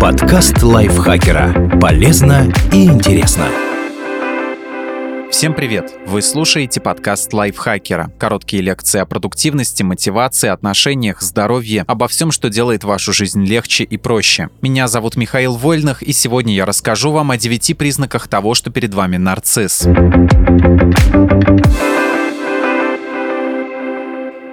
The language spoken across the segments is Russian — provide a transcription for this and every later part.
Подкаст лайфхакера. Полезно и интересно. Всем привет! Вы слушаете подкаст лайфхакера. Короткие лекции о продуктивности, мотивации, отношениях, здоровье, обо всем, что делает вашу жизнь легче и проще. Меня зовут Михаил Вольных, и сегодня я расскажу вам о девяти признаках того, что перед вами нарцисс.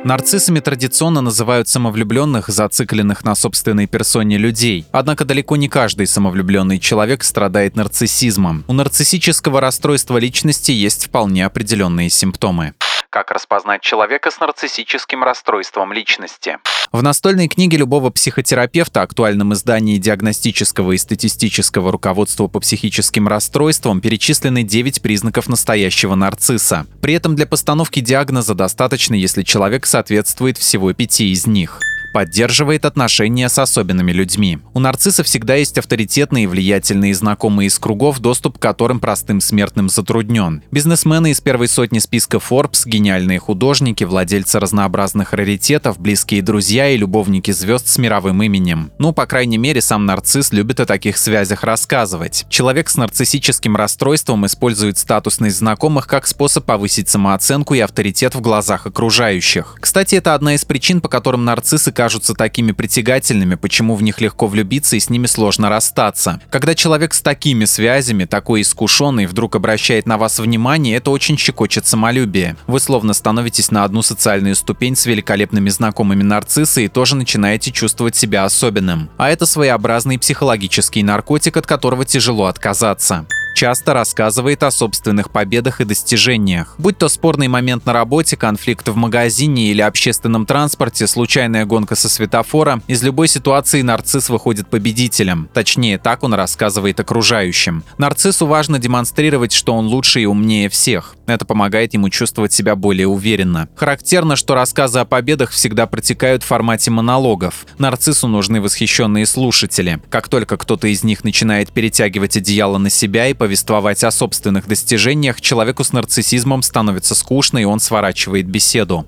Нарциссами традиционно называют самовлюбленных, зацикленных на собственной персоне людей. Однако далеко не каждый самовлюбленный человек страдает нарциссизмом. У нарциссического расстройства личности есть вполне определенные симптомы. Как распознать человека с нарциссическим расстройством личности? В настольной книге любого психотерапевта, актуальном издании диагностического и статистического руководства по психическим расстройствам, перечислены 9 признаков настоящего нарцисса. При этом для постановки диагноза достаточно, если человек соответствует всего пяти из них поддерживает отношения с особенными людьми. У нарцисса всегда есть авторитетные и влиятельные знакомые из кругов, доступ к которым простым смертным затруднен. Бизнесмены из первой сотни списка Forbes, гениальные художники, владельцы разнообразных раритетов, близкие друзья и любовники звезд с мировым именем. Ну, по крайней мере, сам нарцисс любит о таких связях рассказывать. Человек с нарциссическим расстройством использует статусность знакомых как способ повысить самооценку и авторитет в глазах окружающих. Кстати, это одна из причин, по которым нарциссы кажутся такими притягательными, почему в них легко влюбиться и с ними сложно расстаться. Когда человек с такими связями, такой искушенный, вдруг обращает на вас внимание, это очень щекочет самолюбие. Вы словно становитесь на одну социальную ступень с великолепными знакомыми нарцисса и тоже начинаете чувствовать себя особенным. А это своеобразный психологический наркотик, от которого тяжело отказаться часто рассказывает о собственных победах и достижениях. Будь то спорный момент на работе, конфликт в магазине или общественном транспорте, случайная гонка со светофора, из любой ситуации нарцисс выходит победителем. Точнее, так он рассказывает окружающим. Нарциссу важно демонстрировать, что он лучше и умнее всех. Это помогает ему чувствовать себя более уверенно. Характерно, что рассказы о победах всегда протекают в формате монологов. Нарциссу нужны восхищенные слушатели. Как только кто-то из них начинает перетягивать одеяло на себя и повествовать о собственных достижениях, человеку с нарциссизмом становится скучно, и он сворачивает беседу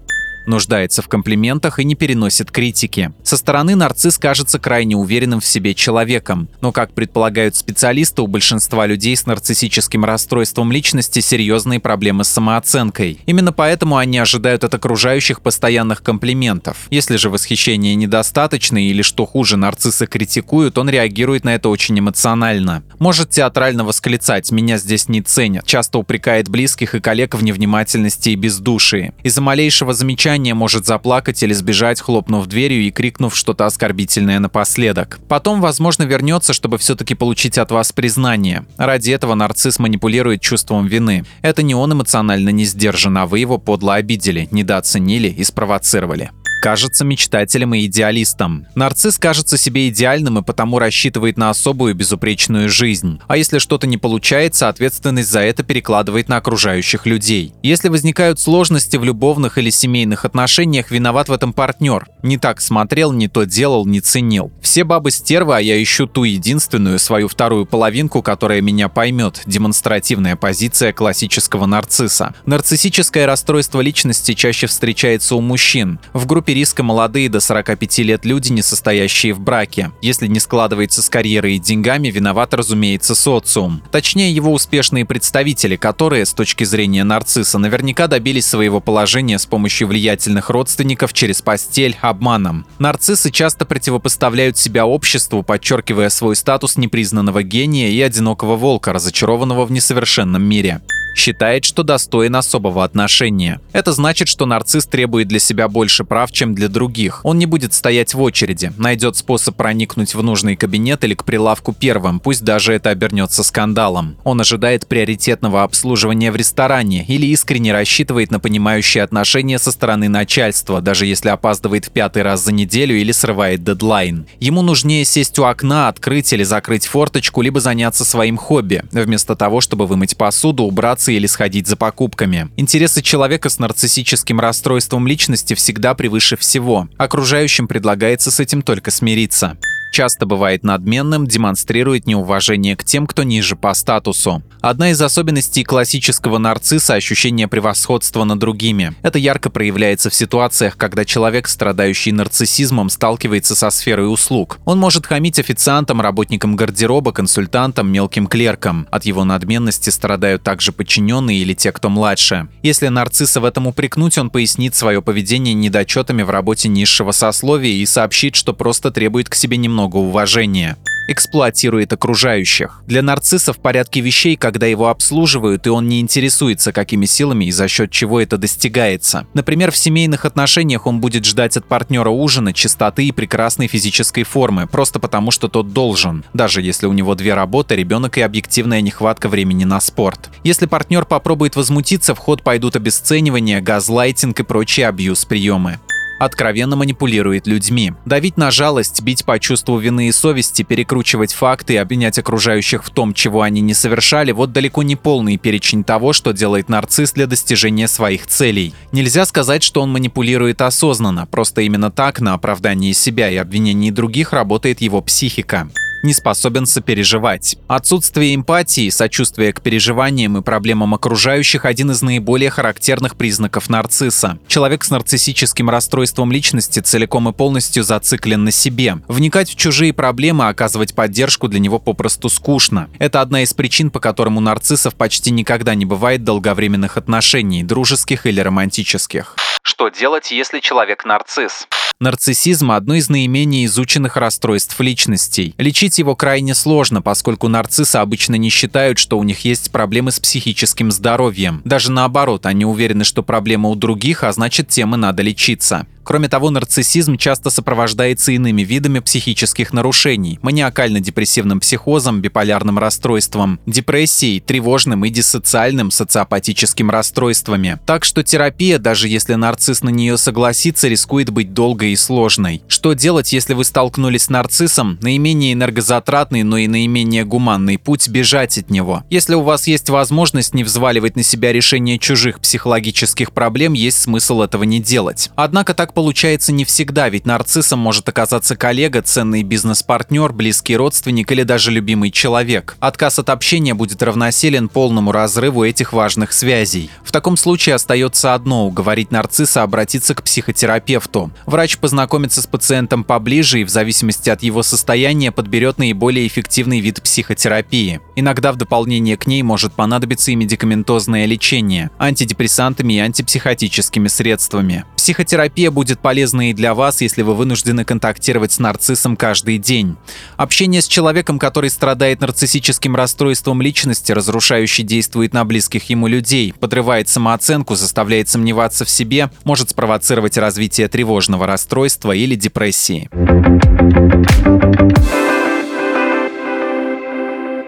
нуждается в комплиментах и не переносит критики. Со стороны нарцисс кажется крайне уверенным в себе человеком, но, как предполагают специалисты, у большинства людей с нарциссическим расстройством личности серьезные проблемы с самооценкой. Именно поэтому они ожидают от окружающих постоянных комплиментов. Если же восхищение недостаточно или, что хуже, нарцисса критикуют, он реагирует на это очень эмоционально. Может театрально восклицать «меня здесь не ценят», часто упрекает близких и коллег в невнимательности и бездушии. Из-за малейшего замечания ожидания может заплакать или сбежать, хлопнув дверью и крикнув что-то оскорбительное напоследок. Потом, возможно, вернется, чтобы все-таки получить от вас признание. Ради этого нарцисс манипулирует чувством вины. Это не он эмоционально не сдержан, а вы его подло обидели, недооценили и спровоцировали кажется мечтателем и идеалистом. Нарцисс кажется себе идеальным и потому рассчитывает на особую безупречную жизнь. А если что-то не получается, ответственность за это перекладывает на окружающих людей. Если возникают сложности в любовных или семейных отношениях, виноват в этом партнер. Не так смотрел, не то делал, не ценил. Все бабы стервы, а я ищу ту единственную, свою вторую половинку, которая меня поймет. Демонстративная позиция классического нарцисса. Нарциссическое расстройство личности чаще встречается у мужчин. В группе риска молодые до 45 лет люди, не состоящие в браке. Если не складывается с карьерой и деньгами, виноват, разумеется, социум. Точнее, его успешные представители, которые, с точки зрения нарцисса, наверняка добились своего положения с помощью влиятельных родственников через постель, обманом. Нарциссы часто противопоставляют себя обществу, подчеркивая свой статус непризнанного гения и одинокого волка, разочарованного в несовершенном мире считает, что достоин особого отношения. Это значит, что нарцисс требует для себя больше прав, чем для других. Он не будет стоять в очереди, найдет способ проникнуть в нужный кабинет или к прилавку первым, пусть даже это обернется скандалом. Он ожидает приоритетного обслуживания в ресторане или искренне рассчитывает на понимающие отношения со стороны начальства, даже если опаздывает в пятый раз за неделю или срывает дедлайн. Ему нужнее сесть у окна, открыть или закрыть форточку, либо заняться своим хобби, вместо того, чтобы вымыть посуду, убраться прогуляться или сходить за покупками. Интересы человека с нарциссическим расстройством личности всегда превыше всего. Окружающим предлагается с этим только смириться. Часто бывает надменным, демонстрирует неуважение к тем, кто ниже по статусу. Одна из особенностей классического нарцисса – ощущение превосходства над другими. Это ярко проявляется в ситуациях, когда человек, страдающий нарциссизмом, сталкивается со сферой услуг. Он может хамить официантам, работникам гардероба, консультантам, мелким клеркам. От его надменности страдают также подчиненные или те, кто младше. Если нарцисса в этом упрекнуть, он пояснит свое поведение недочетами в работе низшего сословия и сообщит, что просто требует к себе немного уважения эксплуатирует окружающих. Для нарцисса в порядке вещей, когда его обслуживают, и он не интересуется, какими силами и за счет чего это достигается. Например, в семейных отношениях он будет ждать от партнера ужина, чистоты и прекрасной физической формы, просто потому что тот должен, даже если у него две работы, ребенок и объективная нехватка времени на спорт. Если партнер попробует возмутиться, в ход пойдут обесценивания, газлайтинг и прочие абьюз-приемы откровенно манипулирует людьми. Давить на жалость, бить по чувству вины и совести, перекручивать факты и обвинять окружающих в том, чего они не совершали, вот далеко не полный перечень того, что делает нарцисс для достижения своих целей. Нельзя сказать, что он манипулирует осознанно, просто именно так на оправдании себя и обвинении других работает его психика не способен сопереживать. Отсутствие эмпатии, сочувствия к переживаниям и проблемам окружающих – один из наиболее характерных признаков нарцисса. Человек с нарциссическим расстройством личности целиком и полностью зациклен на себе. Вникать в чужие проблемы, оказывать поддержку для него попросту скучно. Это одна из причин, по которым у нарциссов почти никогда не бывает долговременных отношений, дружеских или романтических. Что делать, если человек нарцисс? Нарциссизм – одно из наименее изученных расстройств личностей. Лечить его крайне сложно, поскольку нарциссы обычно не считают, что у них есть проблемы с психическим здоровьем. Даже наоборот, они уверены, что проблема у других, а значит тем и надо лечиться. Кроме того, нарциссизм часто сопровождается иными видами психических нарушений – маниакально-депрессивным психозом, биполярным расстройством, депрессией, тревожным и диссоциальным социопатическим расстройствами. Так что терапия, даже если нарцисс на нее согласится, рискует быть долгой и сложной. Что делать, если вы столкнулись с нарциссом? Наименее энергозатратный, но и наименее гуманный путь – бежать от него. Если у вас есть возможность не взваливать на себя решение чужих психологических проблем, есть смысл этого не делать. Однако так получается не всегда, ведь нарциссом может оказаться коллега, ценный бизнес-партнер, близкий родственник или даже любимый человек. Отказ от общения будет равносилен полному разрыву этих важных связей. В таком случае остается одно – уговорить нарцисса обратиться к психотерапевту. Врач познакомится с пациентом поближе и в зависимости от его состояния подберет наиболее эффективный вид психотерапии. Иногда в дополнение к ней может понадобиться и медикаментозное лечение – антидепрессантами и антипсихотическими средствами. Психотерапия будет будет полезно и для вас, если вы вынуждены контактировать с нарциссом каждый день. Общение с человеком, который страдает нарциссическим расстройством личности, разрушающе действует на близких ему людей, подрывает самооценку, заставляет сомневаться в себе, может спровоцировать развитие тревожного расстройства или депрессии.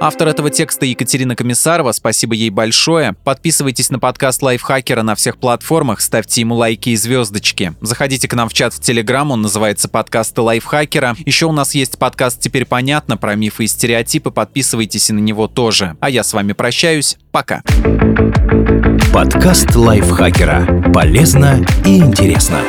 Автор этого текста Екатерина Комиссарова, спасибо ей большое. Подписывайтесь на подкаст Лайфхакера на всех платформах, ставьте ему лайки и звездочки. Заходите к нам в чат в Телеграм, он называется «Подкасты Лайфхакера». Еще у нас есть подкаст «Теперь понятно» про мифы и стереотипы, подписывайтесь и на него тоже. А я с вами прощаюсь, пока. Подкаст Лайфхакера. Полезно и интересно.